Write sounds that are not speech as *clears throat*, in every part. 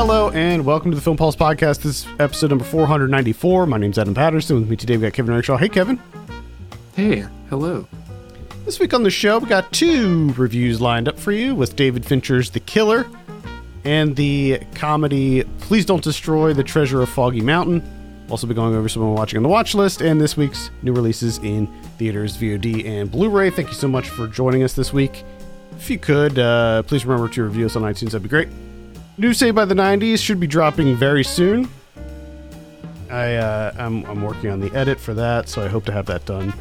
Hello and welcome to the Film Pulse Podcast. This is episode number 494. My name's Adam Patterson. With me today, we got Kevin Rickshaw. Hey, Kevin. Hey, hello. This week on the show, we got two reviews lined up for you with David Fincher's The Killer and the comedy Please Don't Destroy the Treasure of Foggy Mountain. Also, be going over some we're watching on the watch list and this week's new releases in theaters, VOD, and Blu-ray. Thank you so much for joining us this week. If you could, uh, please remember to review us on iTunes. That'd be great. New Say by the 90s should be dropping very soon. I uh, I'm, I'm working on the edit for that, so I hope to have that done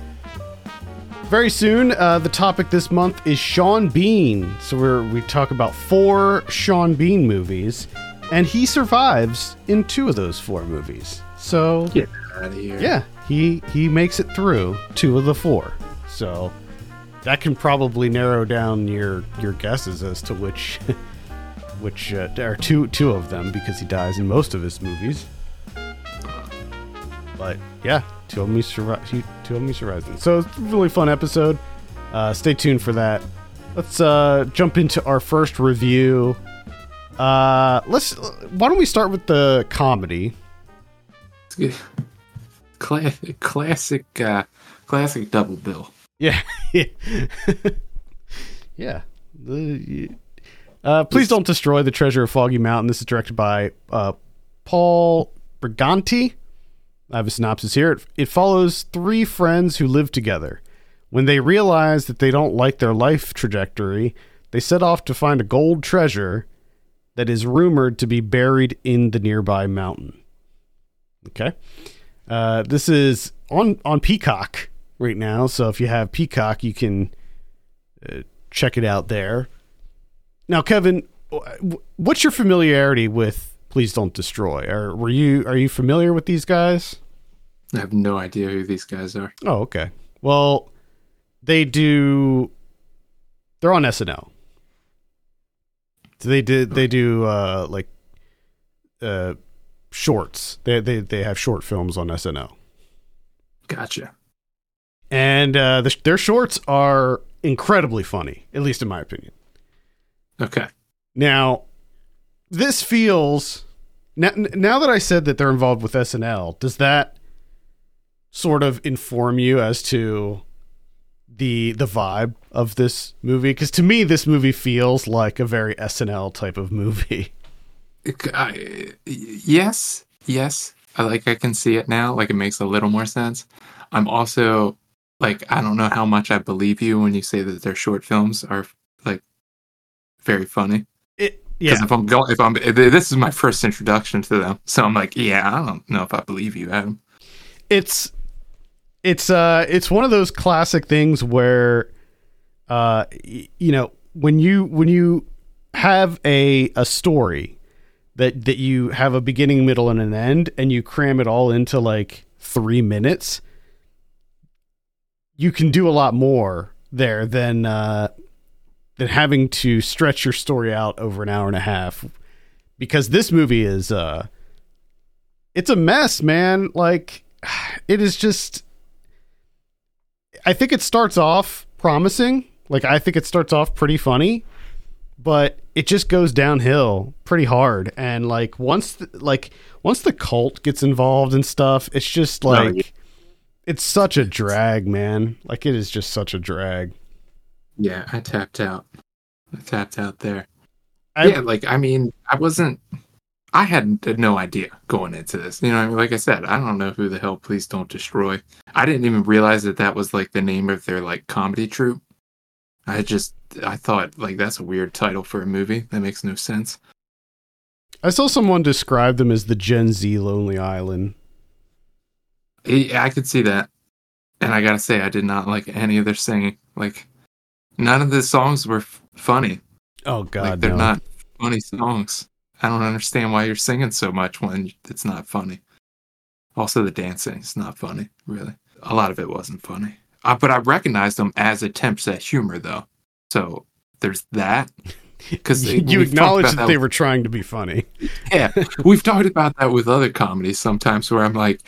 very soon. Uh, the topic this month is Sean Bean. So we're, we talk about four Sean Bean movies, and he survives in two of those four movies. So Get out of here. yeah, he he makes it through two of the four. So that can probably narrow down your your guesses as to which *laughs* which uh, there are two two of them because he dies in most of his movies. But yeah, two of he survives. Two of survives. So it's a really fun episode. Uh, stay tuned for that. Let's uh, jump into our first review. Uh, let's. Why don't we start with the comedy? It's good. Cla- classic, uh, classic double bill. Yeah. *laughs* yeah. The, uh, please don't destroy the treasure of Foggy Mountain. This is directed by uh, Paul Briganti. I have a synopsis here. It, it follows three friends who live together. When they realize that they don't like their life trajectory, they set off to find a gold treasure that is rumored to be buried in the nearby mountain. Okay. Uh, this is on on Peacock right now, so if you have Peacock, you can uh, check it out there. Now, Kevin, what's your familiarity with Please Don't Destroy? Or were you are you familiar with these guys? I have no idea who these guys are. Oh, okay. Well, they do. They're on SNL. So they did. They do uh, like uh, shorts. They they they have short films on SNL, Gotcha. and uh, the, their shorts are incredibly funny, at least in my opinion. Okay. Now, this feels now, now that I said that they're involved with SNL, does that sort of inform you as to the the vibe of this movie? Because to me, this movie feels like a very SNL type of movie. *laughs* I, yes, yes. I like. I can see it now. Like it makes a little more sense. I'm also like I don't know how much I believe you when you say that their short films are very funny. It Because yeah, if I'm going, if I'm, if this is my first introduction to them, so I'm like, yeah, I don't know if I believe you, Adam. it's it's uh it's one of those classic things where uh you know when you when you have a a story that that you have a beginning middle and an end and you cram it all into like 3 minutes you can do a lot more there than uh than having to stretch your story out over an hour and a half because this movie is uh it's a mess man like *sighs* it is just I think it starts off promising. Like I think it starts off pretty funny, but it just goes downhill pretty hard and like once the, like once the cult gets involved and stuff, it's just like yeah. it's such a drag, man. Like it is just such a drag. Yeah, I tapped out. I tapped out there. I, yeah, like I mean, I wasn't. I had no idea going into this. You know, I mean, like I said, I don't know who the hell. Please don't destroy. I didn't even realize that that was like the name of their like comedy troupe. I just I thought like that's a weird title for a movie. That makes no sense. I saw someone describe them as the Gen Z Lonely Island. I, I could see that, and I gotta say, I did not like any of their singing. Like, none of the songs were funny. Oh God, like, they're no. not funny songs. I don't understand why you're singing so much when it's not funny. Also, the dancing is not funny, really. A lot of it wasn't funny. Uh, but I recognized them as attempts at humor, though. So there's that. *laughs* Because you acknowledge that, they were trying to be funny. *laughs* yeah, we've talked about that with other comedies sometimes where I'm like,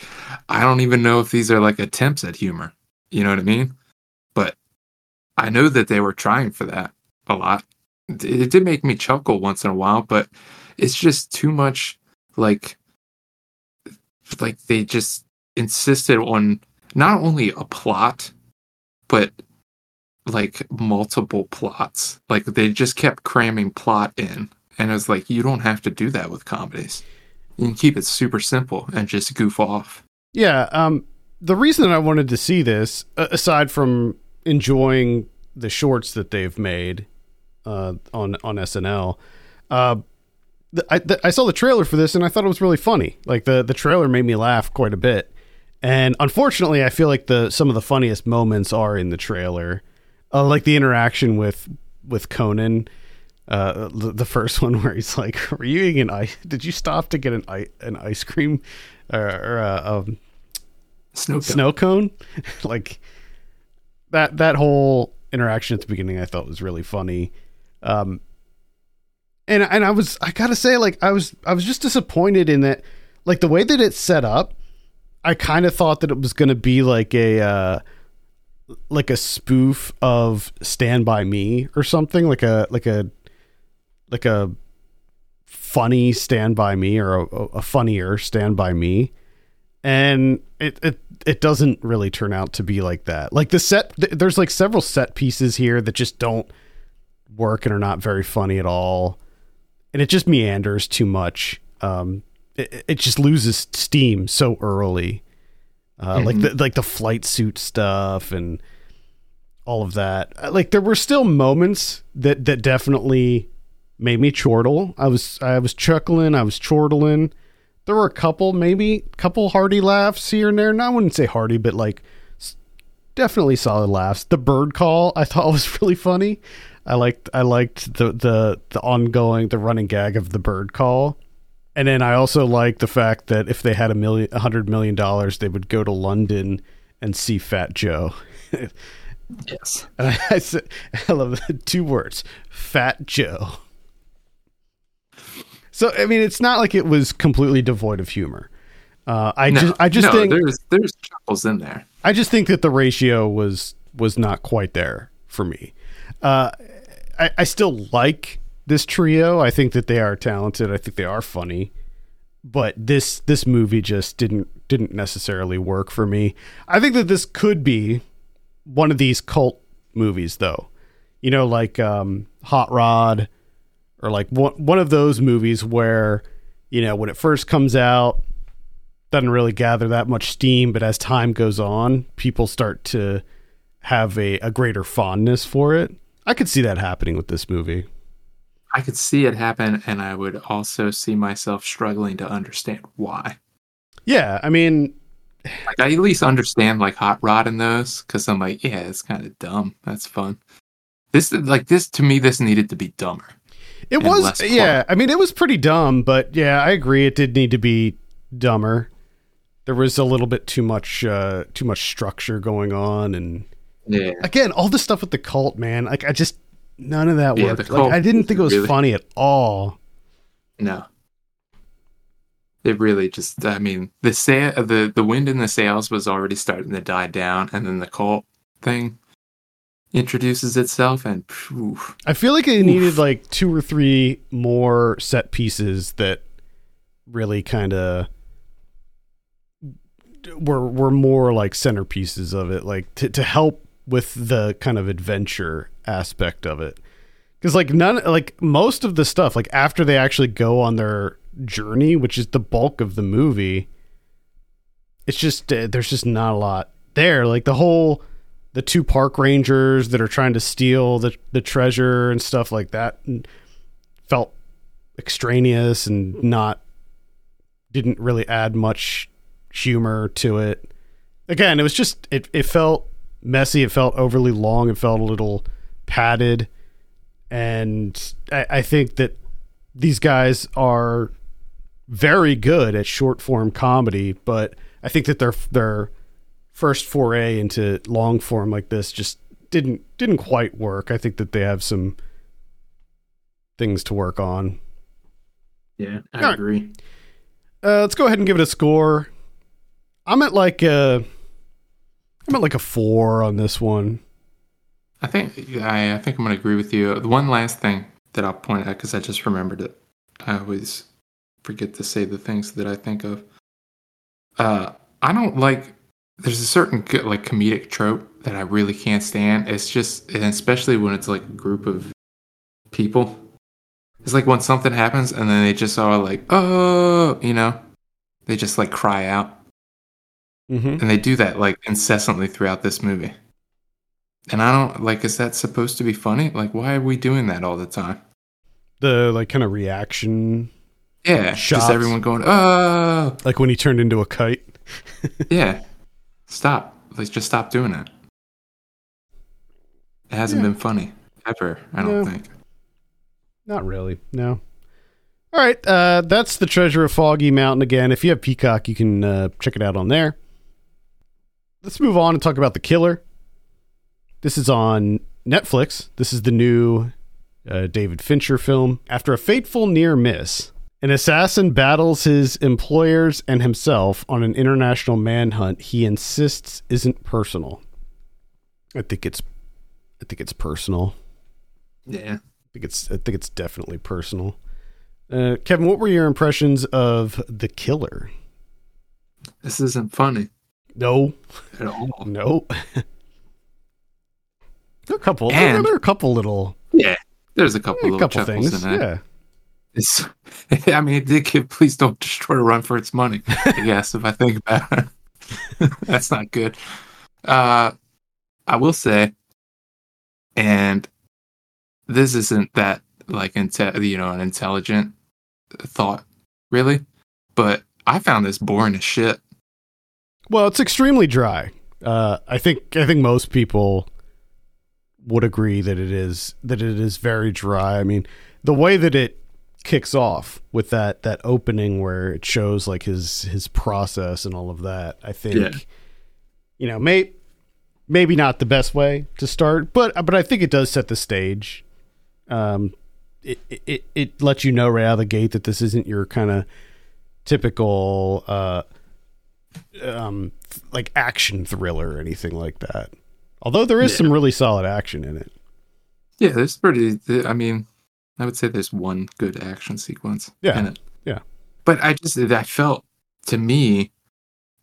I don't even know if these are like attempts at humor. You know what I mean? But I know that they were trying for that a lot. It, did make me chuckle once in a while, but it's just too much like like they just insisted on not only a plot but like multiple plots. Like they just kept cramming plot in and it was like you don't have to do that with comedies. You can keep it super simple and just goof off. Yeah, um, the reason I wanted to see this, aside from enjoying the shorts that they've made uh, on on SNL, uh, I, th- I saw the trailer for this and I thought it was really funny. Like the the trailer made me laugh quite a bit, and unfortunately, I feel like the some of the funniest moments are in the trailer, uh, like the interaction with with Conan. Uh, the, the first one where he's like, *laughs* "Were you eating an ice? Did you stop to get an ice an ice cream or, or uh, um, snow cone. snow cone *laughs* like that that whole interaction at the beginning i thought was really funny um and and i was i gotta say like i was i was just disappointed in that like the way that it's set up i kind of thought that it was gonna be like a uh like a spoof of stand by me or something like a like a like a funny stand by me or a, a funnier stand by me and it, it it doesn't really turn out to be like that. Like the set, th- there's like several set pieces here that just don't work and are not very funny at all, and it just meanders too much. Um, it, it just loses steam so early, uh, like the like the flight suit stuff and all of that. Uh, Like there were still moments that that definitely made me chortle. I was I was chuckling, I was chortling there were a couple, maybe a couple hearty laughs here and there. And I wouldn't say hearty, but like definitely solid laughs. The bird call I thought *laughs* was really funny. I liked I liked the the the ongoing the running gag of the bird call. And then I also like the fact that if they had a million a hundred million dollars, they would go to London and see Fat Joe. *laughs* yes And I, I said *laughs* I love the two words, Fat Joe. So I mean, it's not like it was completely devoid of humor. Uh, I no, just I just no, think there's there's chuckles in there I just think that the ratio was was not quite there for me. Uh, I, I still like this trio. I think that they are talented. I think they are funny, but this this movie just didn't didn't necessarily work for me. I think that this could be one of these cult movies, though. You know, like um, Hot Rod, or like one one of those movies where you know when it first comes out doesn't really gather that much steam, but as time goes on, people start to have a, a greater fondness for it. I could see that happening with this movie. I could see it happen, and I would also see myself struggling to understand why. Yeah, I mean, Like I at least understand like hot rod in those because I'm like, yeah, it's kind of dumb. That's fun. This like this to me, this needed to be dumber. it was yeah, I mean it was pretty dumb, but yeah, I agree it did need to be dumber. There was a little bit too much uh too much structure going on and Yeah, again, all the stuff with the cult, man. Like I just none of that Yeah, worked. Like I didn't think it was really- funny at all. no. It really just, I mean, the sa- the the wind in the sails was already starting to die down, and then the cult thing introduces itself, and phew, I feel like it needed like two or three more set pieces that really kind of were were more like centerpieces of it, like to to help with the kind of adventure aspect of it. Because like none, like most of the stuff, like after they actually go on their journey, which is the bulk of the movie, it's just uh, there's just not a lot there. Like the whole the two park rangers that are trying to steal the the treasure and stuff like that felt extraneous and not didn't really add much humor to it. Again, it was just it it felt messy, it felt overly long, it felt a little padded. And I, I think that these guys are very good at short form comedy, but I think that their their first foray into long form like this just didn't didn't quite work. I think that they have some things to work on. yeah, I Alright. agree. Uh, let's go ahead and give it a score. I'm at like a I'm at like a four on this one. I think I, I think I'm gonna agree with you. The one last thing that I'll point out because I just remembered it. I always forget to say the things that I think of. Uh, I don't like. There's a certain like comedic trope that I really can't stand. It's just, and especially when it's like a group of people. It's like when something happens and then they just are like, oh, you know, they just like cry out. Mm-hmm. And they do that like incessantly throughout this movie. And I don't like, is that supposed to be funny? Like, why are we doing that all the time? The like kind of reaction, Yeah, Shots. just everyone going, oh, like when he turned into a kite. *laughs* yeah. Stop. Like, just stop doing it. It hasn't Yeah. been funny ever. I don't No. think. Not really. No. All right. Uh, that's the Treasure of Foggy Mountain again. If you have Peacock, you can uh, check it out on there. Let's move on and talk about The Killer. This is on Netflix. This is the new uh, David Fincher film. After a fateful near miss, an assassin battles his employers and himself on an international manhunt he insists isn't personal. I think it's I think it's personal. Yeah. I think it's I think it's definitely personal. Uh, Kevin, what were your impressions of the killer? This isn't funny No, at all. no. *laughs* a couple. there, And- there are a couple little, Yeah. There's a couple a little couple chuckles things. in that. Yeah, It's, *laughs* I mean, it did give Please Don't Destroy a run for its money. I *laughs* guess if I think about it, that's not good. Uh, I will say, and this isn't that like inte- you know an intelligent thought really, but I found this boring as shit. Well, it's extremely dry. Uh, I think I think most people would agree that it is that it is very dry. I mean, the way that it kicks off with that that opening where it shows like his his process and all of that. I think Yeah. you know, may maybe not the best way to start, but but I think it does set the stage. Um, it it it lets you know right out of the gate that this isn't your kind of typical uh um like action thriller or anything like that. Although there is Yeah. some really solid action in it. Yeah, there's pretty. I mean, I would say there's one good action sequence Yeah, in it. yeah. But I just that felt to me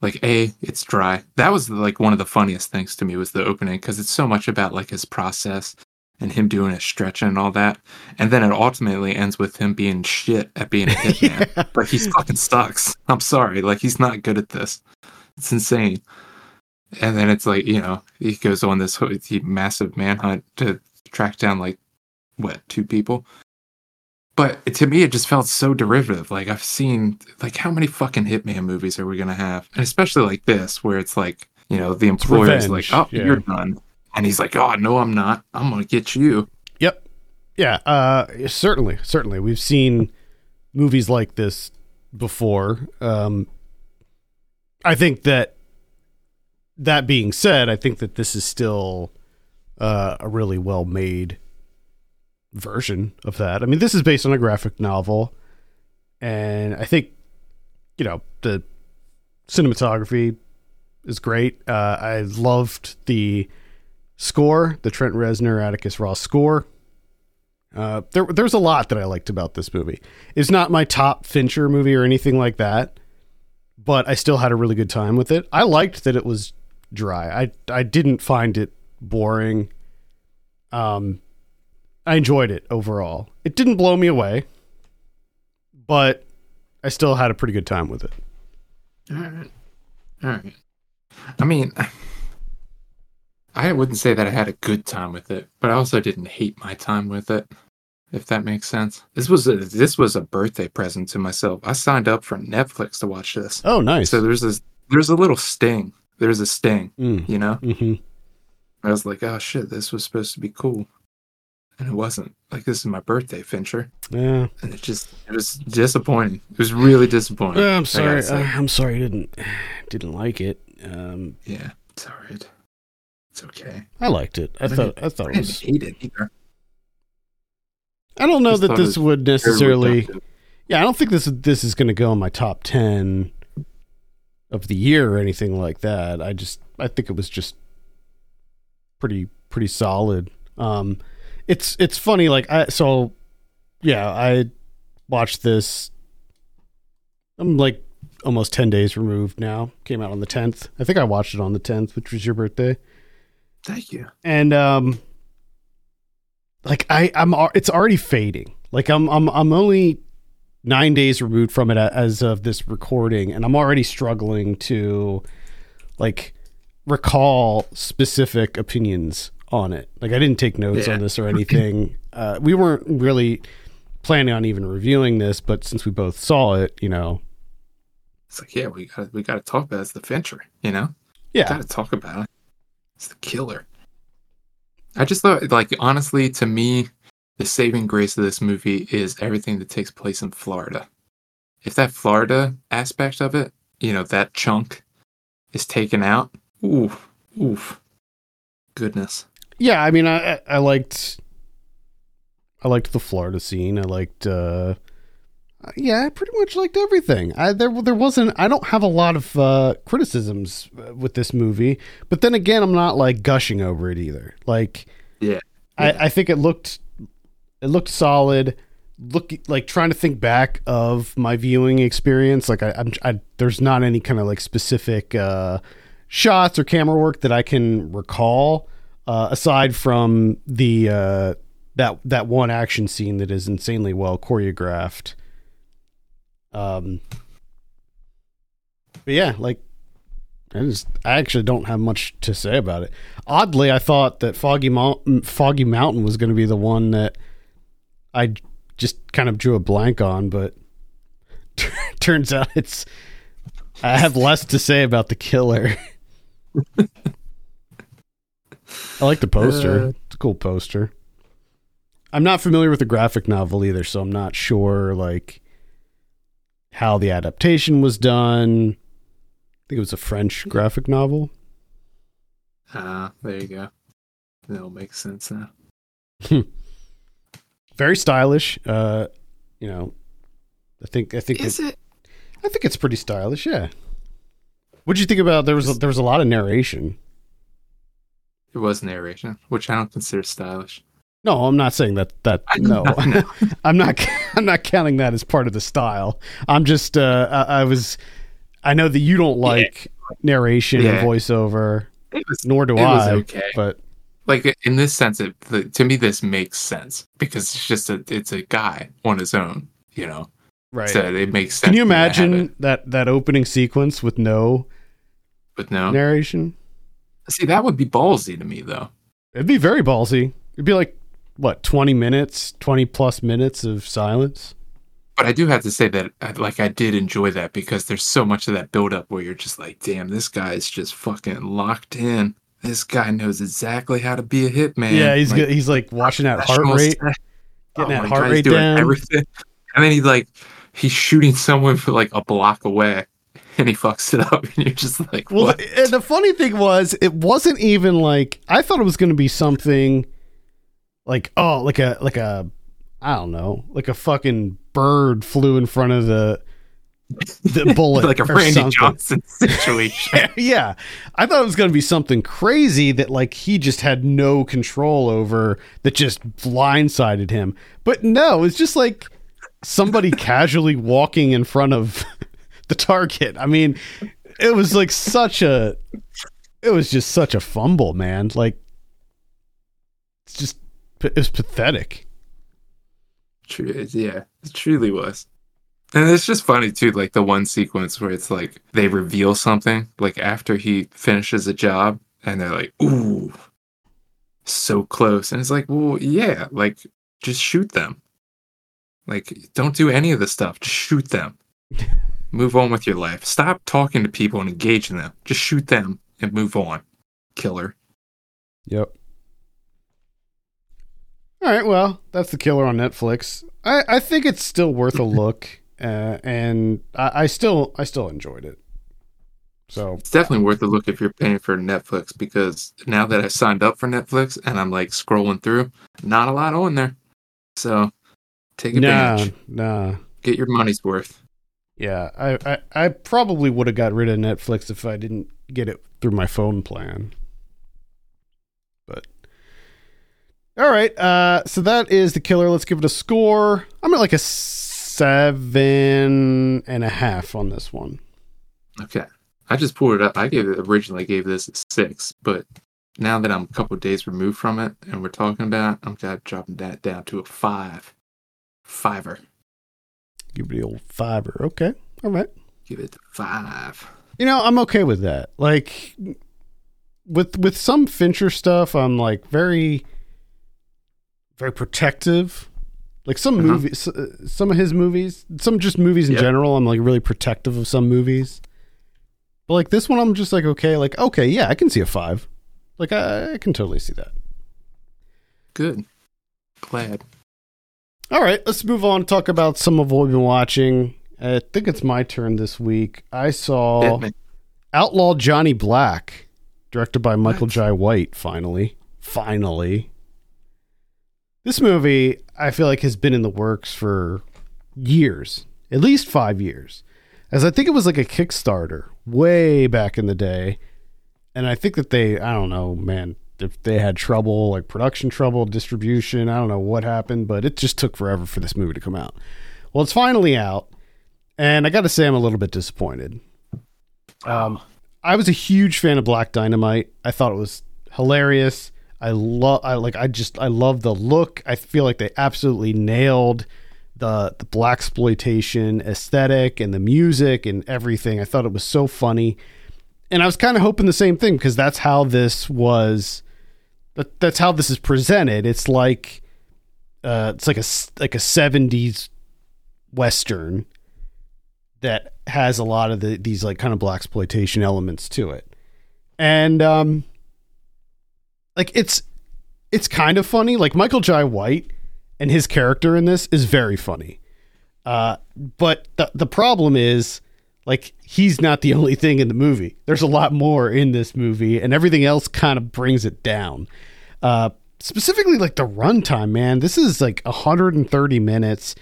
like a it's dry. That was like one of the funniest things to me was the opening because it's so much about like his process and him doing his stretching and all that, and then it ultimately ends with him being shit at being a *laughs* hitman. Yeah. Like he's fucking sucks. I'm sorry. Like he's not good at this. It's insane. And then it's like you know he goes on this massive manhunt to track down like what two people. But to me, it just felt so derivative. Like I've seen like how many fucking Hitman movies are we gonna have? And especially like this, where it's like you know the employer's like, oh, yeah. you're done, and he's like, oh no, I'm not. I'm gonna get you. Yep. Yeah, uh certainly, certainly. We've seen movies like this before. Um I think that that being said, I think that this is still uh, a really well made version of that. I mean, this is based on a graphic novel, and I think you know the cinematography is great. Uh, I loved the score, the Trent Reznor, Atticus Ross score. Uh, there, there's a lot that I liked about this movie. It's not my top Fincher movie or anything like that, but I still had a really good time with it. I liked that it was dry. I I didn't find it boring. Um, I enjoyed it overall. It didn't blow me away, but I still had a pretty good time with it. All right, all right. I mean, I wouldn't say that I had a good time with it, but I also didn't hate my time with it. If that makes sense. This was a this was a birthday present to myself. I signed up for Netflix to watch this. Oh, nice. So there's this there's a little sting. There's a sting, Mm, you know? hmm I was like, oh shit, this was supposed to be cool. And it wasn't. Like this is my birthday, Fincher. Yeah. And it just it was disappointing. It was really disappointing. I I'm sorry. Uh, I'm sorry you didn't *sighs* didn't like it. Um, yeah, it's alright. It's okay. I liked it. I thought I thought I it didn't was. hate it either. I don't know just that this would necessarily. Yeah, I don't think this this is going to go in my top ten of the year or anything like that. I just I think it was just pretty pretty solid. Um, it's it's funny like I so yeah I watched this. I'm like almost 10 days removed now. Came out on the 10th. I think I watched it on the 10th, which was your birthday. Thank you. And um like I I'm al- it's already fading. Like I'm I'm I'm only 9 days removed from it as of this recording and I'm already struggling to like recall specific opinions on it. Like I didn't take notes Yeah. on this or anything. *clears throat* uh we weren't really planning on even reviewing this, but since we both saw it, you know. It's like, yeah, we got we got to talk about it. It's the Fincher, you know. Yeah. Got to talk about it. It's the killer. I just thought, like, honestly, to me, the saving grace of this movie is everything that takes place in Florida. If that Florida aspect of it, you know, that chunk is taken out, oof, oof, goodness. Yeah, I mean, I I- liked, I liked the Florida scene. I liked, uh, yeah, I pretty much liked everything. I there there wasn't. I don't have a lot of uh, criticisms uh, with this movie, but then again, I'm not like gushing over it either. Like, Yeah. I I think it looked it looked solid. Look like trying to think back of my viewing experience. Like I, I'm, I there's not any kind of like specific uh, shots or camera work that I can recall uh, aside from the uh, that that one action scene that is insanely well choreographed. Um, but yeah, like I just I actually don't have much to say about it. Oddly, I thought that Foggy Mountain Foggy Mountain was going to be the one that I just kind of drew a blank on, but *laughs* turns out it's I have less to say about the killer. *laughs* I like the poster. Uh. it's a cool poster. I'm not familiar with the graphic novel either, so I'm not sure like how the adaptation was done. I think it was a French graphic novel. Ah, there you go. That'll make sense now. Very stylish. Uh, you know, I think I think Is it, it? I think it's pretty stylish. Yeah. What did you think about? There was a, there was a lot of narration. It was narration, which I don't consider stylish. No, I'm not saying that. That no. *laughs* I'm not. I'm not counting that as part of the style. I'm just. Uh, I, I was. I know that you don't like narration Yeah. and voiceover, It was, nor do I. okay. But like in this sense it to me this makes sense because it's just a it's a guy on his own you know right. so it makes sense Can you imagine that that opening sequence with no but no narration? see that would be ballsy to me though It'd be very ballsy. It'd be like what, 20 minutes, 20 plus minutes of silence. but i do have to say that uh, like i did enjoy that because there's so much of that build up where you're just like damn this guy's just fucking locked in this guy knows exactly how to be a hitman yeah, he's like, good. he's like watching that heart rate, stuff. getting oh that heart God, rate doing down. everything *laughs* and then he's like he's shooting someone for like a block away and he fucks it up and you're just like Well, what? the, and the funny thing was, it wasn't even like I thought it was going to be something like oh, like a like a I don't know, like a fucking bird flew in front of the the *laughs* bullet, like a Randy something. Johnson *laughs* situation. *laughs* yeah, I thought it was going to be something crazy that like he just had no control over that just blindsided him. But no, it's just like somebody casually walking in front of the target. I mean, it was like such a it was just such a fumble, man. Like it's just it was pathetic. True, yeah, it truly was. And it's just funny too, like the one sequence where it's like they reveal something, like after he finishes a job, and they're like, "Ooh, so close," and it's like, "Well, yeah, like just shoot them. Like, don't do any of the stuff. Just shoot them. *laughs* move on with your life. Stop talking to people and engaging them. Just shoot them and move on. Killer. Yep. All right, well, that's the killer on Netflix. I, I think it's still worth a *laughs* look, uh, and I, I still I still enjoyed it. So It's definitely worth a look if you're paying for Netflix because now that I signed up for Netflix and I'm like scrolling through, not a lot on there. So take nah, advantage. nah, Get your money's worth. yeah. I, I, I probably would have got rid of Netflix if I didn't get it through my phone plan. But all right, uh, so that is the killer. Let's give it a score. I'm at like a seven and a half on this one. Okay. I just pulled it up. I gave it originally gave this a six, but now that I'm a couple days removed from it and we're talking about, I'm gonna dropping that down to a five. Fiver. Give it the old fiver. Okay. All right. Give it five. You know, I'm okay with that. Like with with some Fincher stuff, I'm like very very protective. Like some Uh-huh. movies, some of his movies, some just movies in Yeah. general, I'm like really protective of some movies. But like this one, I'm just like okay, like okay, yeah, I can see a five. Like I, I can totally see that. Good. Glad. All right, let's move on. and Talk about some of what we've been watching. I think it's my turn this week. I saw me. Outlaw Johnny Black, directed by Michael What? Jai White. Finally, finally, this movie I feel like has been in the works for years, at least five years, as I think it was like a Kickstarter way back in the day, and I think that they, I don't know, man, if they had trouble, like production trouble, distribution, I don't know what happened, but it just took forever for this movie to come out. Well, it's finally out, and I got to say I'm a little bit disappointed. Um, I was a huge fan of Black Dynamite. I thought it was hilarious. I love, I like, I just, I love the look. I feel like they absolutely nailed the the blaxploitation aesthetic and the music and everything. I thought it was so funny, and I was kind of hoping the same thing because that's how this was. That, that's how this is presented. It's like, uh, it's like a like a seventies western that has a lot of the these like kind of blaxploitation elements to it. And um like it's it's kind of funny. Like Michael Jai White and his character in this is very funny. Uh but the the problem is like he's not the *laughs* only thing in the movie. There's a lot more in this movie and everything else kind of brings it down. Uh specifically like the runtime, man. This is like 130 minutes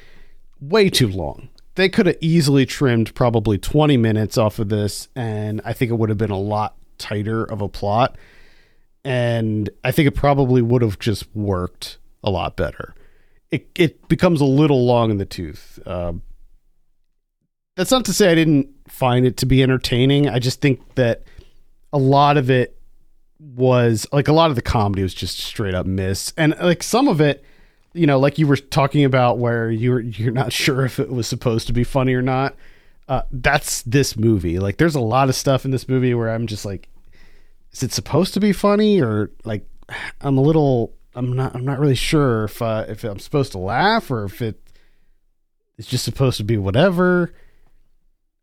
way too long. They could have easily trimmed probably 20 minutes off of this, and I think it would have been a lot tighter of a plot. And I think it probably would have just worked a lot better. It, it becomes a little long in the tooth. Um, that's not to say I didn't find it to be entertaining. I just think that a lot of it was like a lot of the comedy was just straight up miss. And like some of it, you know, like you were talking about where you're you're not *laughs* sure if it was supposed to be funny or not. Uh, that's this movie. Like, there's a lot of stuff in this movie where I'm just like, is it supposed to be funny or like I'm a little I'm not I'm not really sure if uh, if I'm supposed to laugh or if it it's just supposed to be whatever.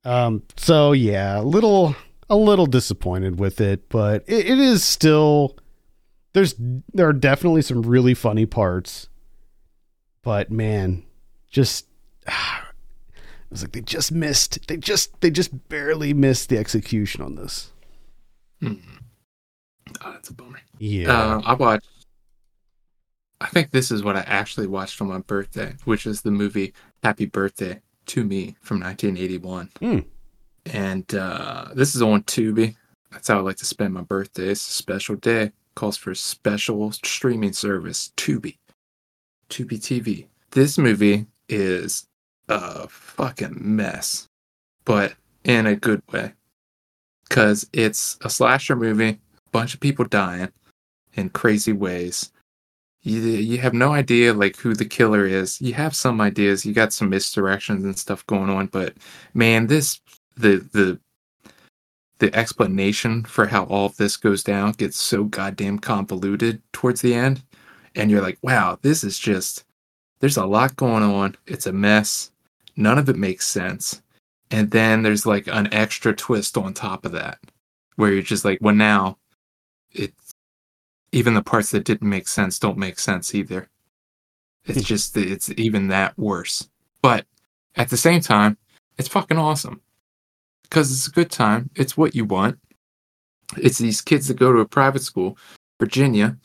Um. So yeah, a little a little disappointed with it, but it, it is still there's there are definitely some really funny parts but man, just *sighs* it was like they just missed. They just they just barely missed the execution on this. Oh, that's a bummer. Yeah. Uh, I watched. I think this is what I actually watched on my birthday, which is the movie Happy Birthday to Me from 1981. Hmm. And uh, this is on Tubi. That's how I like to spend my birthday. It's a special day. Calls for a special streaming service, Tubi. Tubi TV. This movie is a fucking mess, but in a good way. Because it's a slasher movie, bunch of people dying in crazy ways. You, you have no idea like who the killer is. You have some ideas. You got some misdirections and stuff going on, but man, this the the the explanation for how all of this goes down gets so goddamn convoluted towards the end, and you're like, wow, this is just there's a lot going on. It's a mess. None of it makes sense. And then there's like an extra twist on top of that, where you're just like, well, now it's even the parts that didn't make sense don't make sense either. It's hmm. just it's even that worse. But at the same time, it's fucking awesome because it's a good time. It's what you want. It's these kids that go to a private school, Virginia.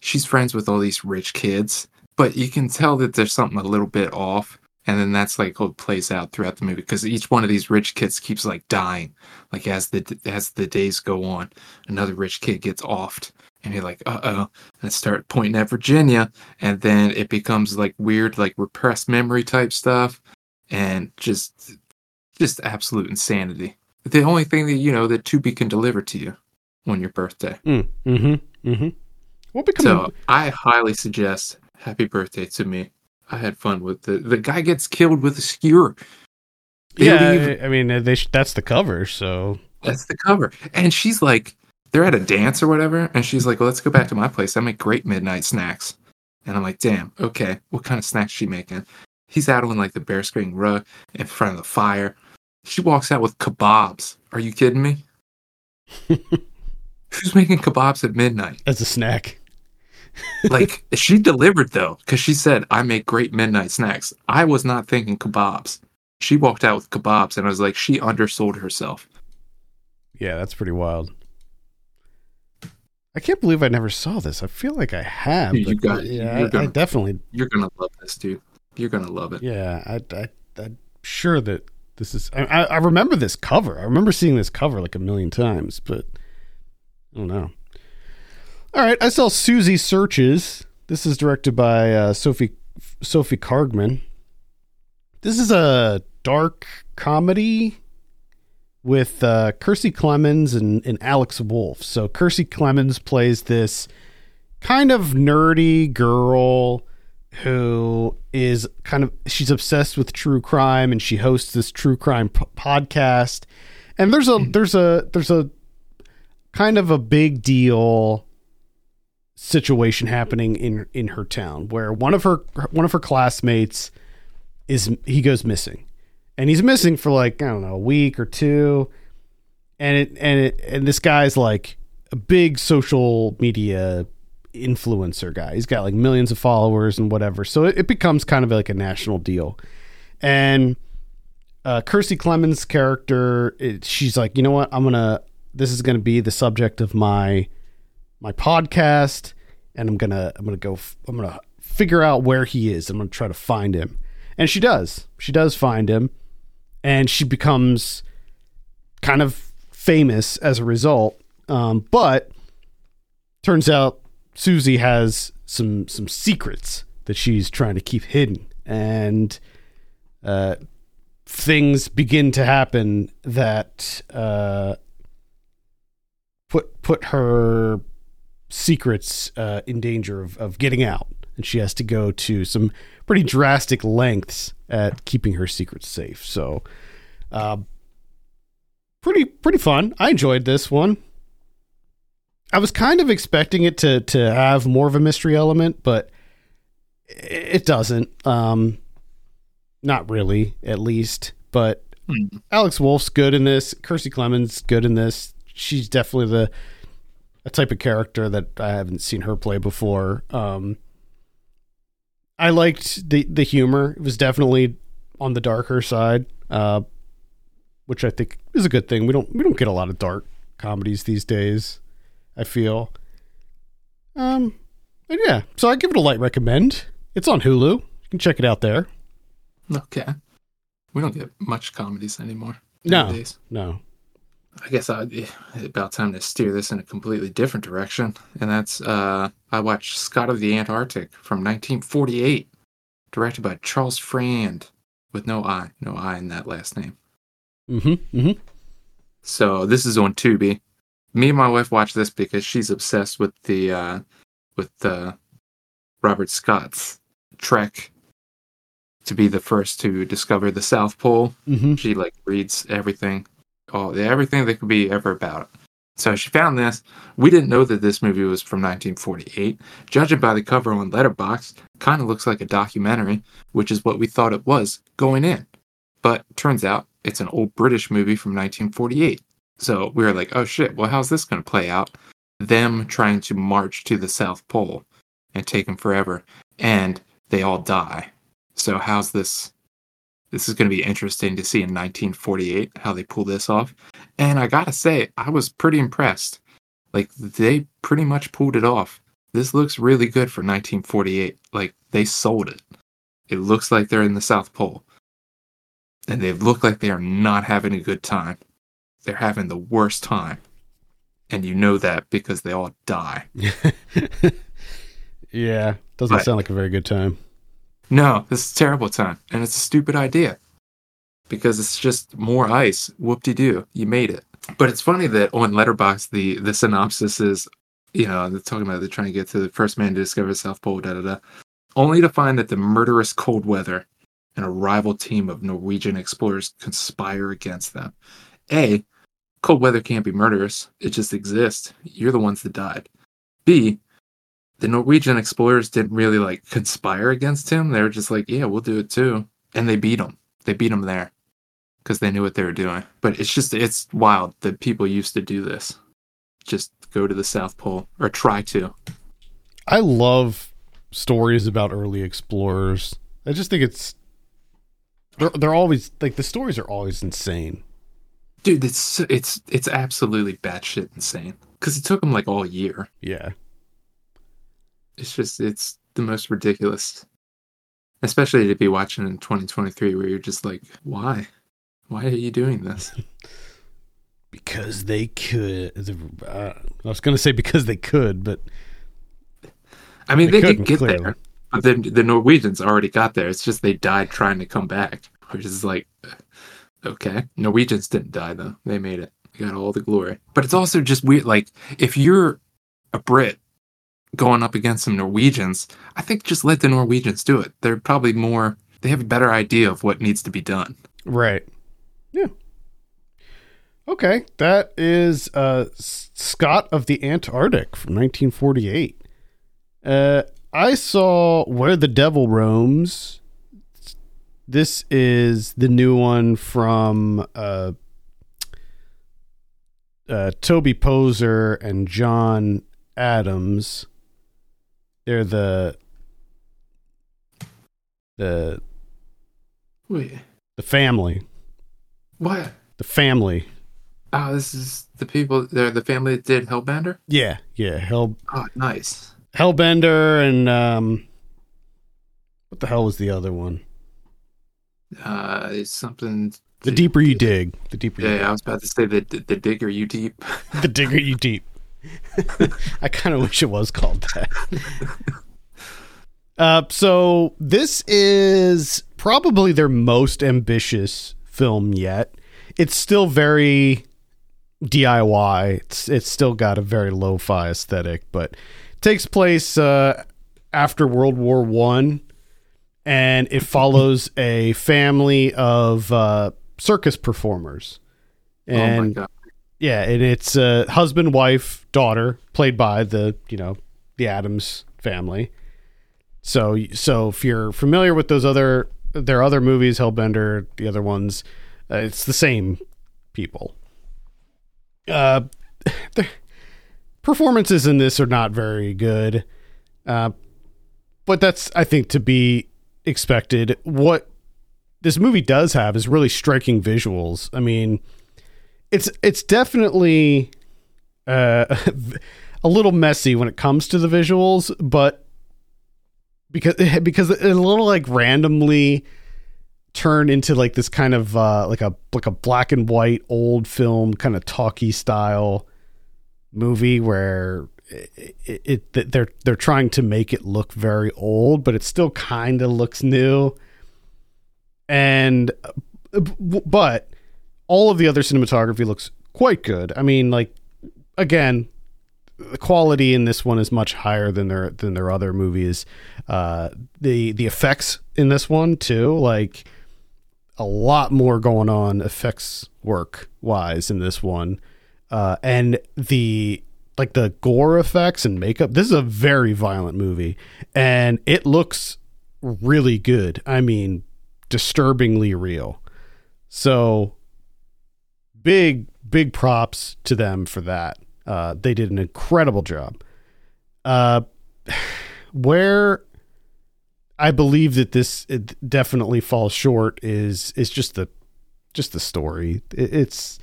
She's friends with all these rich kids, but you can tell that there's something a little bit off. And then that's like what plays out throughout the movie because each one of these rich kids keeps like dying, like as the as the days go on, another rich kid gets offed, and you're like, uh oh, and start pointing at Virginia, and then it becomes like weird, like repressed memory type stuff, and just just absolute insanity. The only thing that you know that Tubi can deliver to you on your birthday. Mm, mm-hmm. Mm-hmm. What become? So I highly suggest happy birthday to me. I had fun with the the guy gets killed with a skewer. They yeah, leave- I mean, uh, they sh- that's the cover, so That's the cover. And she's like, they're at a dance or whatever. And she's like, well, let's go back to my place. I make great midnight snacks. And I'm like, damn, okay. What kind of snacks she making? He's out on like the bear bearskin rug in front of the fire. She walks out with kebabs. Are you kidding me? *laughs* Who's making kebabs at midnight? as a snack. Like, she delivered though, because she said, I make great midnight snacks. I was not thinking kebabs. She walked out with kebabs, and I was like, she undersold herself. Yeah, that's pretty wild. I can't believe I never saw this. I feel like I have. You but got- yeah, you're I, I gonna- definitely. You're going to love this, dude. You're going to love it. Yeah, I, I, I'm sure that this is. I, I I remember this cover. I remember seeing this cover like a million times, but I don't know. All right, I saw Susie Searches. This is directed by uh, Sophie Sophie Kargman. This is a dark comedy with uh, Kiersey Clemons and, and Alex Wolff. So Kiersey Clemons plays this kind of nerdy girl who is kind of she's obsessed with true crime and she hosts this true crime p- podcast. And there's a there's a there's a kind of a big deal situation happening in in her town where one of her one of her classmates is he goes missing and he's missing for like I don't know a week or two, and it and it and this guy's like a big social media influencer guy. He's got like millions of followers and whatever, so it, it becomes kind of like a national deal. And uh, Kiersey Clemons' character, it, she's like, you know what, I'm gonna this is gonna be the subject of my my podcast, and I'm gonna I'm gonna go I'm gonna figure out where he is. I'm gonna try to find him. And she does. She does find him and she becomes kind of famous as a result. Um, but turns out Susie has some some secrets that she's trying to keep hidden, and uh, things begin to happen that uh, put put her secrets uh, in danger of, of getting out, and she has to go to some pretty drastic lengths at keeping her secrets safe. So, uh, pretty pretty fun. I enjoyed this one. I was kind of expecting it to to have more of a mystery element, but it doesn't. Um, not really, at least. But Hmm. Alex Wolff's good in this. Kiersey Clemons good in this. She's definitely the a type of character that I haven't seen her play before. Um, I liked the the humor. It was definitely on the darker side, uh, which I think is a good thing. We don't we don't get a lot of dark comedies these days. I feel. Um, yeah, so I give it a light recommend. It's on Hulu. You can check it out there. Okay. We don't get much comedies anymore. No. nowadays. No, I guess I it's about time to steer this in a completely different direction, and that's uh, I watched Scott of the Antarctic from 1948, directed by Charles Frend, with no I, no I in that last name. mm-hmm, mm-hmm. So this is on Tubi. Me and my wife watch this because she's obsessed with the uh, with the Robert Scott's trek to be the first to discover the South Pole. Mm-hmm. She like reads everything, all everything that could be ever about. So she found this. We didn't know that this movie was from 1948. Judging by the cover on Letterboxd, kind of looks like a documentary, which is what we thought it was going in. But turns out it's an old British movie from 1948. So we were like, oh shit, well, how's this going to play out? Them trying to march to the South Pole and take them forever, and they all die. So how's this? This is going to be interesting to see in 1948 how they pull this off. And I gotta say, I was pretty impressed. Like they pretty much pulled it off. This looks really good for 1948. Like they sold it. It looks like they're in the South Pole. And they look like they are not having a good time. They're having the worst time. And you know that because they all die. *laughs* yeah, doesn't But- sound like a very good time. No, this is terrible time. And it's a stupid idea. because it's just more ice. Whoop de doo, you made it. But it's funny that on Letterboxd the the synopsis is, you know, they're talking about they're trying to get to the first man to discover the South Pole, da da da, only to find that the murderous cold weather and a rival team of Norwegian explorers conspire against them. A, cold weather can't be murderous; it just exists. You're the ones that died. B, the Norwegian explorers didn't really like conspire against him. They were just like, yeah, we'll do it too, and they beat him. They beat him there because they knew what they were doing. But it's just it's wild that people used to do this. Just go to the South Pole or try to. I love stories about early explorers. I just think it's they're, they're always like the stories are always insane. Dude, it's it's it's absolutely batshit insane because it took them like all year. Yeah. It's just it's the most ridiculous, especially to be watching in 2023 where you're just like, why? Why are you doing this? *laughs* because they could. Uh, I was going to say because they could, but I mean, they, they did get clearly. there, but then the Norwegians already got there. It's just they died trying to come back, which is like, okay, Norwegians didn't die though; they made it. They got all the glory. But it's also just weird. Like, if you're a Brit going up against some Norwegians, I think just let the Norwegians do it. They're probably more. They have a better idea of what needs to be done. Right. Yeah. Okay, that is uh, Scott of the Antarctic from 1948. Uh, I saw Where the Devil Roams. This is the new one from uh, uh, Toby Poser and John Adams. They're the the Wait. the family. What? The family. Oh, this is the people. They're the family that did Hellbender. Yeah, yeah. Hell. Oh, nice. Hellbender and um, what the hell was the other one? Uh, it's something. The deeper you dig, the deeper. Yeah, you dig. I was about to say the the digger you deep. the digger you deep. *laughs* I kind of wish it was called that. *laughs* uh, so this is probably their most ambitious film yet. It's still very DIY. It's it's still got a very lo-fi aesthetic, but it takes place uh, after World War One, and it follows a family of uh, circus performers. And oh my god! Yeah, and it's uh, husband, wife, daughter, played by the you know the Adams family. So so if you're familiar with those other their other movies, Hellbender, the other ones, uh, it's the same people. Uh, *laughs* the performances in this are not very good, uh, but that's I think to be expected. What this movie does have is really striking visuals. I mean, it's it's definitely uh, *laughs* a little messy when it comes to the visuals, but because *laughs* because it a little like randomly turn into like this kind of uh, like a like a black and white old film kind of talkie style movie where it, it, it, they're they're trying to make it look very old, but it still kind of looks new. And but all of the other cinematography looks quite good. I mean, like again, the quality in this one is much higher than their than their other movies. Uh, the the effects in this one too, like a lot more going on effects work wise in this one. Uh, and the like the gore effects and makeup. This is a very violent movie, and it looks really good. I mean, disturbingly real. So big big props to them for that. Uh, they did an incredible job. Uh, where I believe that this definitely falls short is is just the just the story. It, it's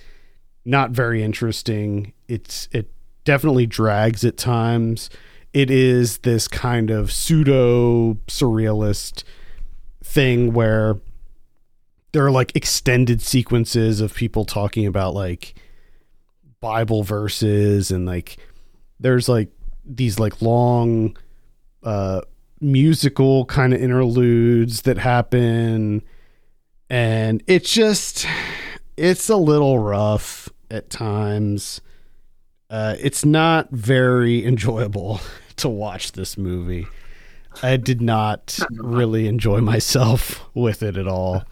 not very interesting. It's it definitely drags at times. It is this kind of pseudo surrealist thing where there are like extended sequences of people talking about like Bible verses and like there's like these like long uh musical kind of interludes that happen and it's just it's a little rough at times. Uh, it's not very *laughs* enjoyable to watch this movie. I did not *laughs* really enjoy myself with it at all.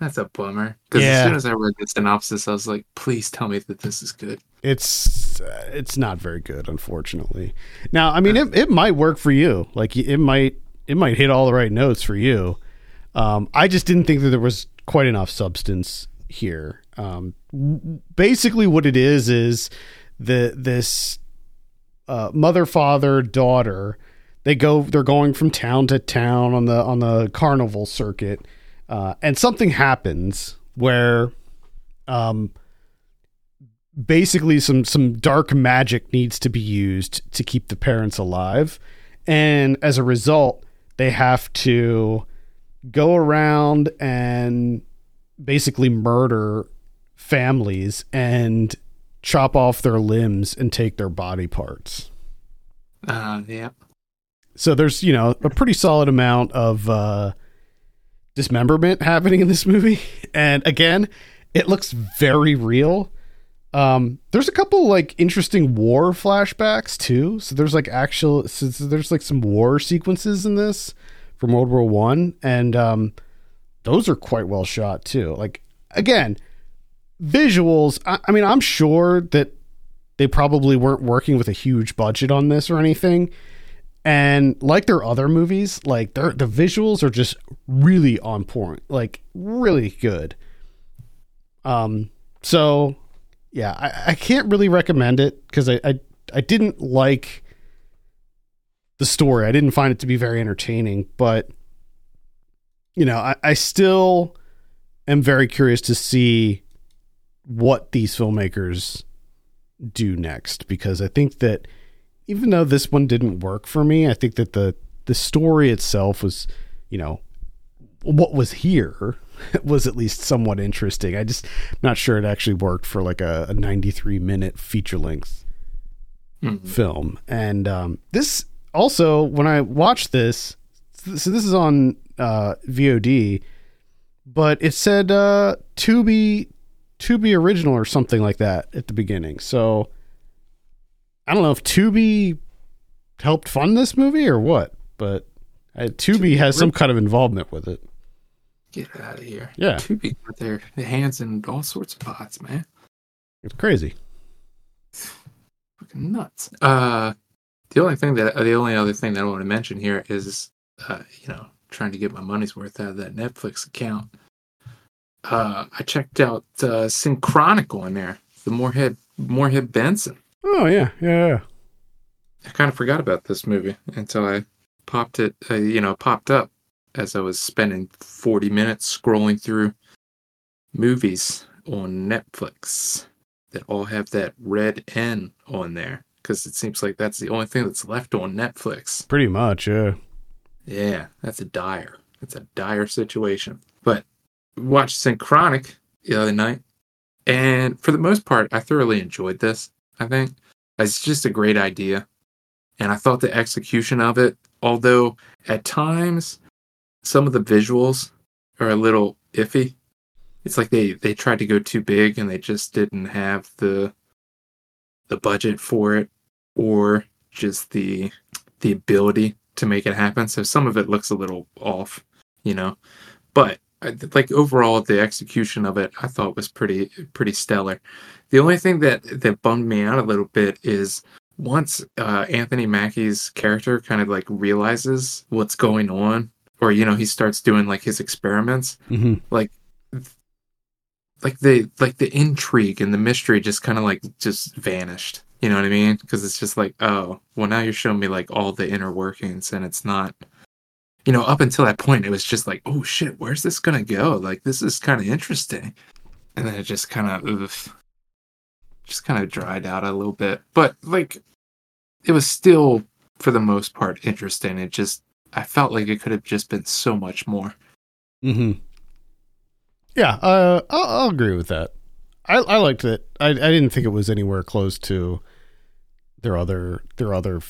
That's a bummer. Because Yeah. as soon as I read the synopsis, I was like, please tell me that this is good. It's uh, it's not very good, unfortunately. Now, I mean, it, it might work for you. Like it might it might hit all the right notes for you. Um, I just didn't think that there was quite enough substance here. Um, basically, what it is is the this uh, mother, father, daughter. They go. They're going from town to town on the on the carnival circuit, uh, and something happens where, um, basically some some dark magic needs to be used to keep the parents alive, and as a result, they have to go around and basically murder families and chop off their limbs and take their body parts. Uh, yeah. So there's, you know, a pretty solid amount of uh, dismemberment happening in this movie. *laughs* And again, it looks very real. Um, there's a couple like interesting war flashbacks too. So there's like actual, so there's like some war sequences in this from World War One, and um, those are quite well shot too. Like again, visuals. I, I mean, I'm sure that they probably weren't working with a huge budget on this or anything. And like their other movies, like their the visuals are just really on point, like really good. Um, so yeah, I, I can't really recommend it because I, I I didn't like the story. I didn't find it to be very entertaining, but you know, I, I still am very curious to see what these filmmakers do next because I think that even though this one didn't work for me, I think that the the story itself was, you know, what was here *laughs* was at least somewhat interesting. I just not sure it actually worked for like a, a 93 minute feature length Mhm. film. And um, this also, when I watched this, so this is on uh, VOD, but it said uh, Tubi to be original or something like that at the beginning. So I don't know if Tubi helped fund this movie or what, but uh, Tubi has some kind of involvement with it. Get out of here. Yeah. Tubi got their hands in all sorts of pots, man. It's crazy. Fucking nuts. Uh, the only thing that the only other thing that I want to mention here is, uh, you know, trying to get my money's worth out of that Netflix account. Uh, I checked out uh, Synchronic in there, the Moorhead Moorhead Benson. Oh yeah, yeah, yeah. I kind of forgot about this movie until I popped it, uh, you know, popped up as I was spending 40 minutes scrolling through movies on Netflix that all have that red N on there because it seems like that's the only thing that's left on Netflix. Pretty much, yeah. Yeah, that's a dire. That's a dire situation. But watched Synchronic the other night, and for the most part, I thoroughly enjoyed this. I think it's just a great idea, and I thought the execution of it, although at times some of the visuals are a little iffy. It's like they they tried to go too big and they just didn't have the the budget for it or just the the ability to make it happen. So some of it looks a little off, you know. But I- like overall, the execution of it, I thought was pretty pretty stellar. The only thing that that bummed me out a little bit is once uh, Anthony Mackie's character kind of like realizes what's going on, or you know he starts doing like his experiments, hmm like like the like the intrigue and the mystery just kind of like just vanished. You know what i mean? Because it's just like oh well now you're showing me like all the inner workings and it's not you know up until that point it was just like oh shit where's this gonna go? Like this is kind of interesting. And then it just kind of just kind of dried out a little bit. But like it was still for the most part interesting. It just i felt like it could have just been so much more. Hmm Yeah, uh, I'll, I'll agree with that. I, I liked it. I, I didn't think it was anywhere close to their other their other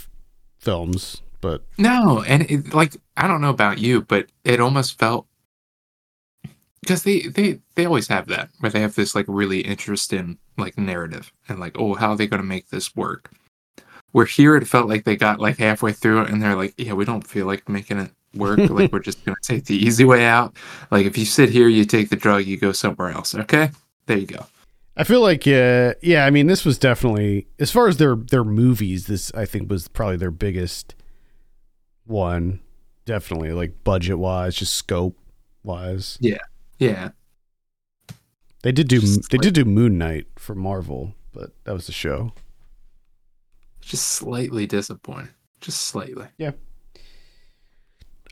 films, but No, and it, like I don't know about you, but it almost felt because they they they always have that where they have this like really interesting like narrative and like oh how are they going to make this work? Where here it felt like they got like halfway through it and they're like yeah we don't feel like making it work *laughs* like we're just going to take the easy way out. Like if you sit here you take the drug you go somewhere else. Okay? There you go. I feel like uh, yeah, I mean this was definitely as far as their their movies, this I think was probably their biggest one. Definitely like budget wise, just scope wise. Yeah. Yeah. They did do Just they did do Moon Knight for Marvel, but that was the show. Just slightly disappointed. Just slightly. Yeah.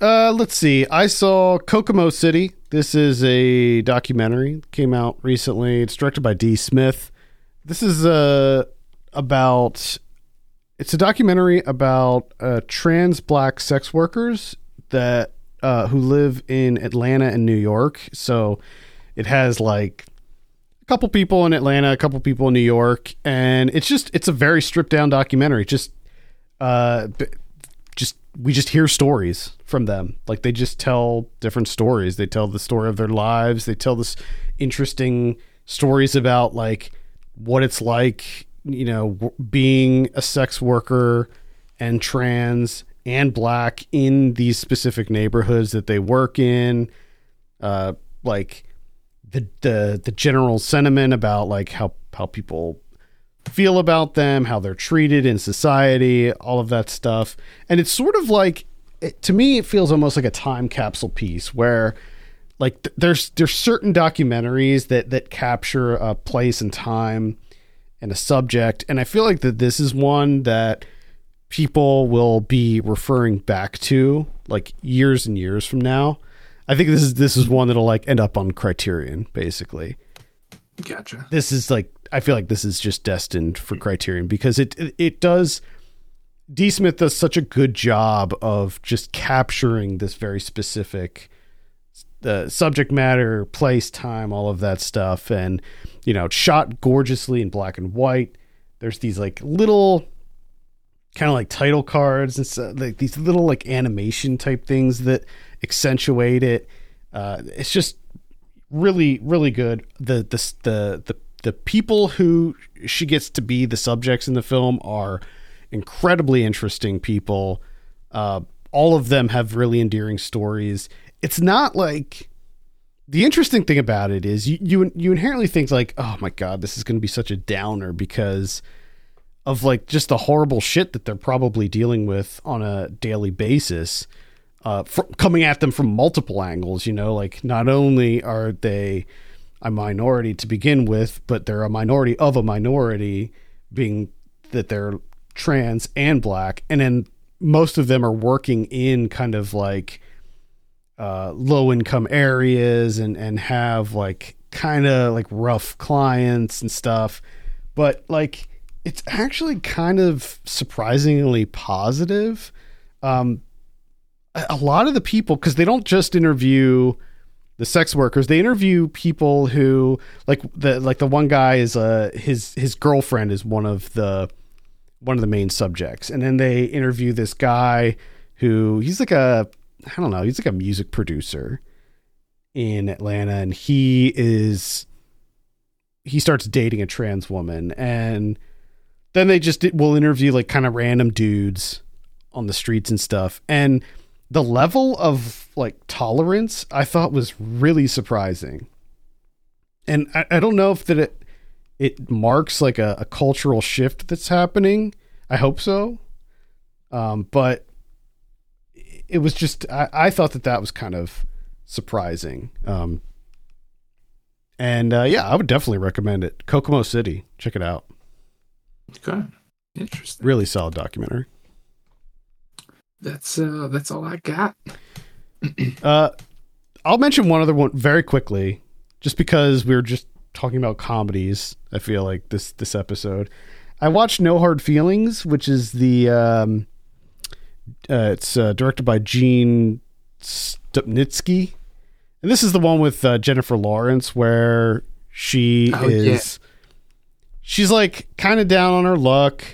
Uh, let's see. I saw Kokomo City. This is a documentary. Came out recently. It's directed by D. Smith. This is uh about. It's a documentary about uh, trans black sex workers that uh, who live in Atlanta and New York. So it has like a couple people in Atlanta, a couple people in New York, and it's just it's a very stripped down documentary. Just uh, just we just hear stories from them. Like they just tell different stories. They tell the story of their lives. They tell this interesting stories about like what it's like, you know, being a sex worker and trans and black in these specific neighborhoods that they work in. Uh, like the the the general sentiment about like how how people feel about them, how they're treated in society, all of that stuff. And it's sort of like it, to me it feels almost like a time capsule piece where like th- there's there's certain documentaries that that capture a place and time and a subject and I feel like that this is one that people will be referring back to like years and years from now. I think this is this is one that'll like end up on Criterion basically Gotcha. this is like I feel like this is just destined for Criterion because it it, it does D Smith does such a good job of just capturing this very specific uh, subject matter, place, time, all of that stuff, and you know, shot gorgeously in black and white. There's these like little kind of like title cards and so, like these little like animation type things that accentuate it. Uh, it's just really really good the the the the, the people who she gets to be the subjects in the film are incredibly interesting people uh, all of them have really endearing stories it's not like the interesting thing about it is you you, you inherently think like oh my god this is going to be such a downer because of like just the horrible shit that they're probably dealing with on a daily basis uh, fr- coming at them from multiple angles. You know, like not only are they a minority to begin with, but they're a minority of a minority, being that they're trans and black, and then most of them are working in kind of like uh, low income areas and and have like kind of like rough clients and stuff, but like it's actually kind of surprisingly positive. Um, a lot of the people because they don't just interview the sex workers they interview people who like the like the one guy is uh his his girlfriend is one of the one of the main subjects and then they interview this guy who he's like a i don't know he's like a music producer in atlanta and he is he starts dating a trans woman and then they just will interview like kind of random dudes on the streets and stuff and the level of like tolerance I thought was really surprising. And I, I don't know if that it it marks like a, a cultural shift that's happening. I hope so. Um, but it was just I, I thought that that was kind of surprising. Um, and uh, yeah, I would definitely recommend it. Kokomo City, check it out. Okay. Interesting. Really solid documentary. That's uh that's all I got. *clears throat* Uh, I'll mention one other one very quickly, just because we were just talking about comedies. I feel like this this episode. I watched No Hard Feelings, which is the um, uh, it's uh, directed by Gene Stupnitsky, and this is the one with uh, Jennifer Lawrence where she Oh, is she's like kind of down on her luck.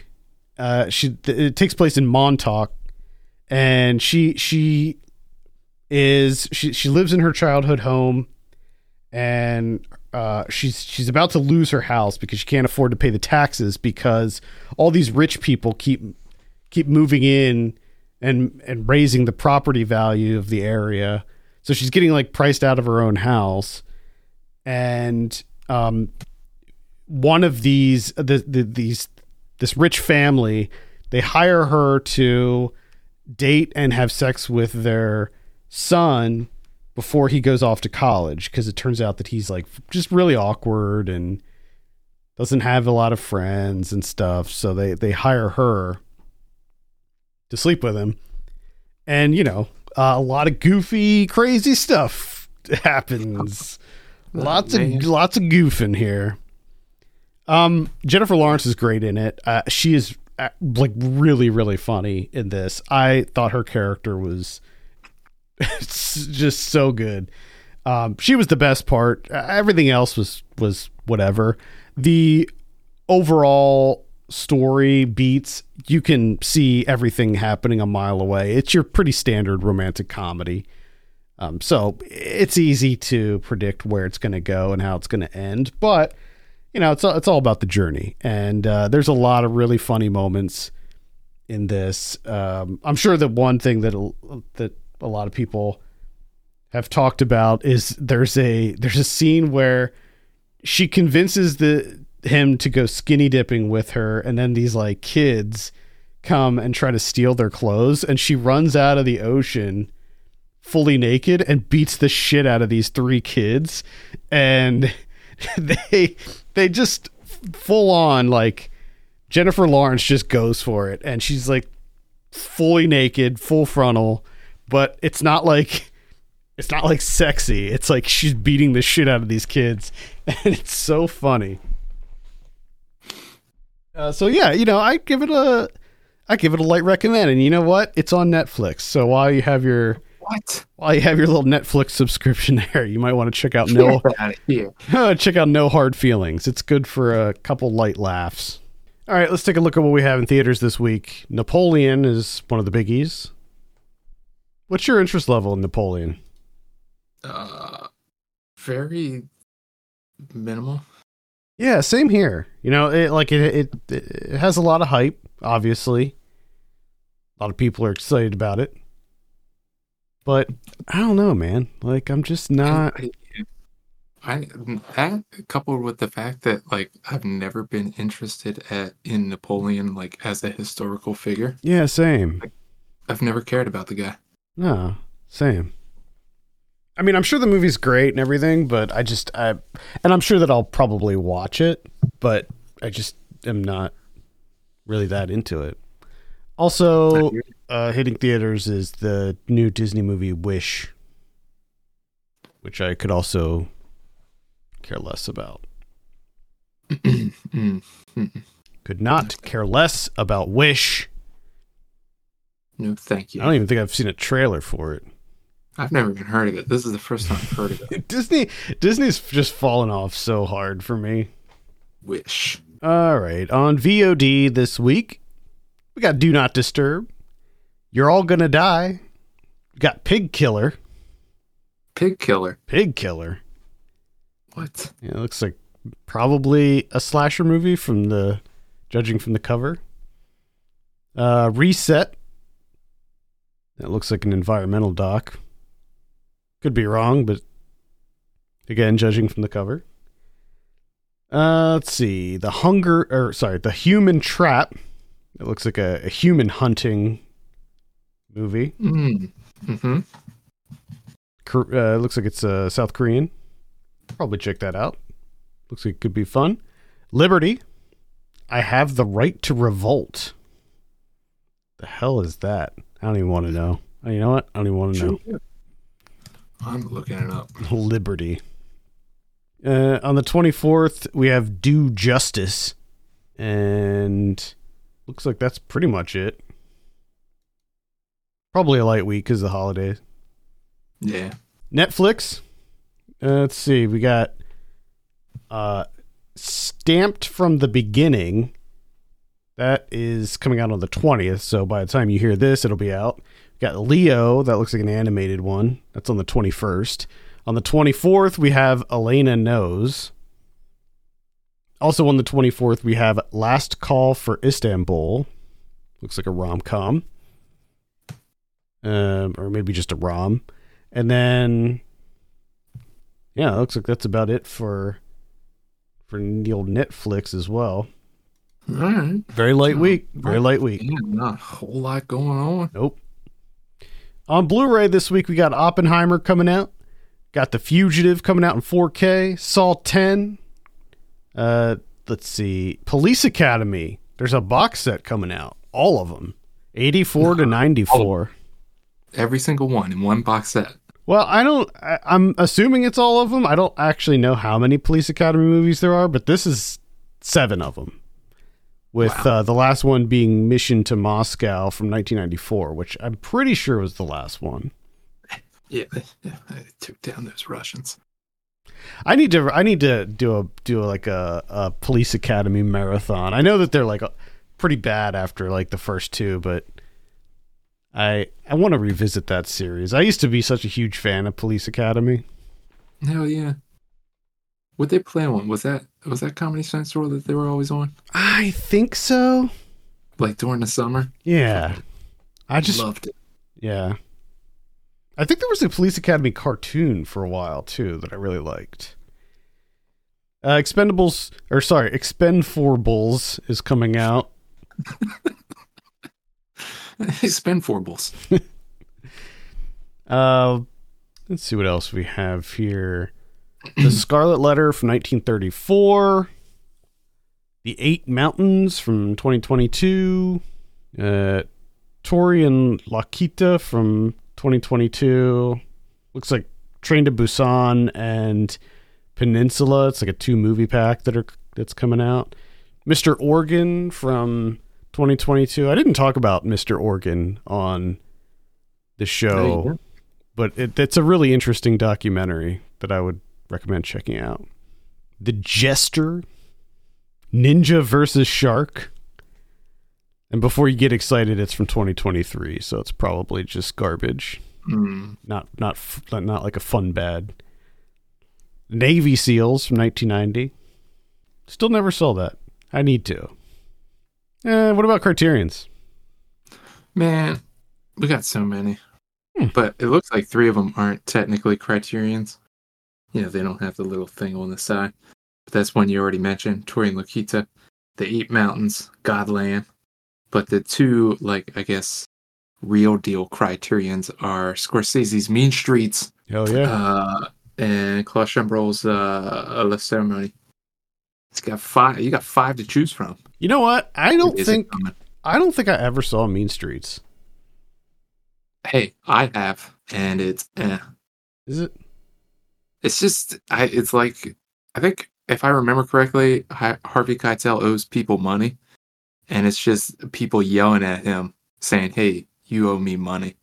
Uh, she it takes place in Montauk, and she she is she she lives in her childhood home and uh, she's she's about to lose her house because she can't afford to pay the taxes because all these rich people keep keep moving in and and raising the property value of the area. So she's getting like priced out of her own house, and um, one of these the, the these this rich family they hire her to date and have sex with their son before he goes off to college because it turns out that he's like just really awkward and doesn't have a lot of friends and stuff. So they they hire her to sleep with him. And you know uh, a lot of goofy crazy stuff *laughs* happens. Lots of man. lots of goofing here. Um jennifer lawrence is great in it. Uh, she is uh, like really really funny in this. I thought her character was *laughs* just so good. Um she was the best part. Uh, everything else was was whatever. The overall story beats you can see everything happening a mile away. It's your pretty standard romantic comedy. Um, so it's easy to predict where it's going to go and how it's going to end but you know it's all, it's all about the journey. And uh, there's a lot of really funny moments in this. Um, i'm sure that one thing that that a lot of people have talked about is there's a there's a scene where she convinces the him to go skinny dipping with her and then these like kids come and try to steal their clothes and she runs out of the ocean fully naked and beats the shit out of these three kids and *laughs* they they just full on like Jennifer Lawrence just goes for it and she's like fully naked full frontal but it's not like it's not like sexy. It's like she's beating the shit out of these kids *laughs* and it's so funny uh, so yeah, you know, I give it a, I give it a light recommend, and you know what? It's on Netflix. So while you have your What? while you have your little Netflix subscription *laughs* there, you might want to check out no out *laughs* check out No Hard Feelings. It's good for a couple light laughs. All right, let's take a look at what we have in theaters this week. Napoleon is one of the biggies. What's your interest level in Napoleon? Uh, very minimal. Yeah, same here. You know, it like it, it it has a lot of hype, obviously. A lot of people are excited about it. But I don't know, man. Like I'm just not I, I that coupled with the fact that like I've never been interested at in Napoleon like as a historical figure. Yeah, same. I've never cared about the guy. No, same. I mean, I'm sure the movie's great and everything, but I just I and I'm sure that I'll probably watch it, but I just am not really that into it. Also, uh, hitting theaters is the new Disney movie Wish, which I could also care less about. *clears throat* Could not care less about Wish. no, thank you. I don't even think I've seen a trailer for it. I've never even heard of it. This is the first time I've heard of it. *laughs* Disney Disney's just fallen off so hard for me. Wish. All right, on VOD this week, we got Do Not Disturb. You're all gonna die. We got Pig Killer. Pig killer. Pig Killer. What? Yeah, it looks like probably a slasher movie from the judging from the cover. Uh, Reset. That looks like an environmental doc. Could be wrong, but again, judging from the cover. Uh, let's see. The Hunger, or sorry, The Human Trap. It looks like a, a human hunting movie. Mm. hmm Kor- Uh, it looks like it's uh, South Korean. Probably check that out. Looks like it could be fun. Liberty. I have the right to revolt. The hell is that? I don't even want to know. You know what? I don't even want to know. I'm looking it up. Liberty. Uh, on the 24th, we have Do Justice. And looks like that's pretty much it. Probably a light week because of the holidays. Yeah. Netflix. Uh, let's see. We got uh, Stamped from the Beginning. That is coming out on the 20th. So by the time you hear this, it'll be out. We got Leo. That looks like an animated one. That's on the 21st. On the 24th, we have Elena Knows. Also on the 24th, we have Last Call for Istanbul. Looks like a rom com. Um, or maybe just a rom. And then, yeah, it looks like that's about it for for Neil Netflix as well. All right. Very light week. Very light week. Yeah, not a whole lot going on. Nope. On Blu-ray this week, we got Oppenheimer coming out. Got The Fugitive coming out in 4K. Saw 10. Uh, let's see. Police Academy. There's a box set coming out. All of them. 84 to *laughs* 94. Every single one in one box set. Well, I don't. I, I'm assuming it's all of them. I don't actually know how many Police Academy movies there are, but this is seven of them. With Wow. uh, the last one being Mission to Moscow from 1994, which I'm pretty sure was the last one. Yeah, they, took down those Russians. I need to. I need to do a do a, like a, a Police Academy marathon. I know that they're like pretty bad after like the first two, but I I want to revisit that series. I used to be such a huge fan of Police Academy. Hell yeah. What they play on? Was that was that Comedy Central that they were always on? I think so. Like during the summer? Yeah. I just loved it. Yeah. I think there was a Police Academy cartoon for a while too that I really liked. Uh, Expendables, or sorry, Expend Four Bulls is coming out. Expend four bulls. Uh, let's see what else we have here. The Scarlet Letter from 1934. The Eight Mountains from 2022. Uh, Tori and Lokita from 2022. Looks like Train to Busan and Peninsula. It's like a two movie pack that are that's coming out. Mr. Organ from 2022. I didn't talk about Mr. Organ on the show but it, it's a really interesting documentary that I would recommend checking out. The Jester, Ninja versus Shark. And before you get excited, it's from 2023, so it's probably just garbage. Mm. Not not not like a fun bad. Navy SEALs from 1990. Still never saw that. I need to. Eh, what about Criterion's? Man, we got so many. Hmm. But it looks like three of them aren't technically criterions. You know, they don't have the little thing on the side. But that's one you already mentioned, Tori and Lokita, The Eight Mountains, Godland. But the two, like, I guess, real deal criterions are Scorsese's Mean Streets Oh yeah. uh, and Claude Chabrol's uh, La Ceremony. It's got five. You got five to choose from. you know what? I don't think? I don't think I ever saw Mean Streets. Hey, I have, and it's eh. Is it? It's just, I. It's like, I think if I remember correctly, Harvey Keitel owes people money, and it's just people yelling at him saying, "Hey, you owe me money,"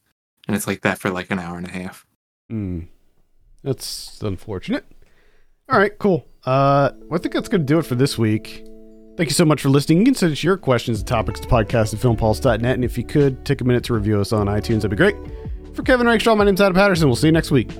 and it's like that for like an hour and a half. Hmm. That's unfortunate. All right, cool. Uh, I think that's to do it for this week. Thank you so much for listening. You can send us your questions and topics to podcast at filmpulse.net. And if you could, take a minute to review us on iTunes, that'd be great. For Kevin Rakestraw, my name's Adam Patterson. We'll see you next week.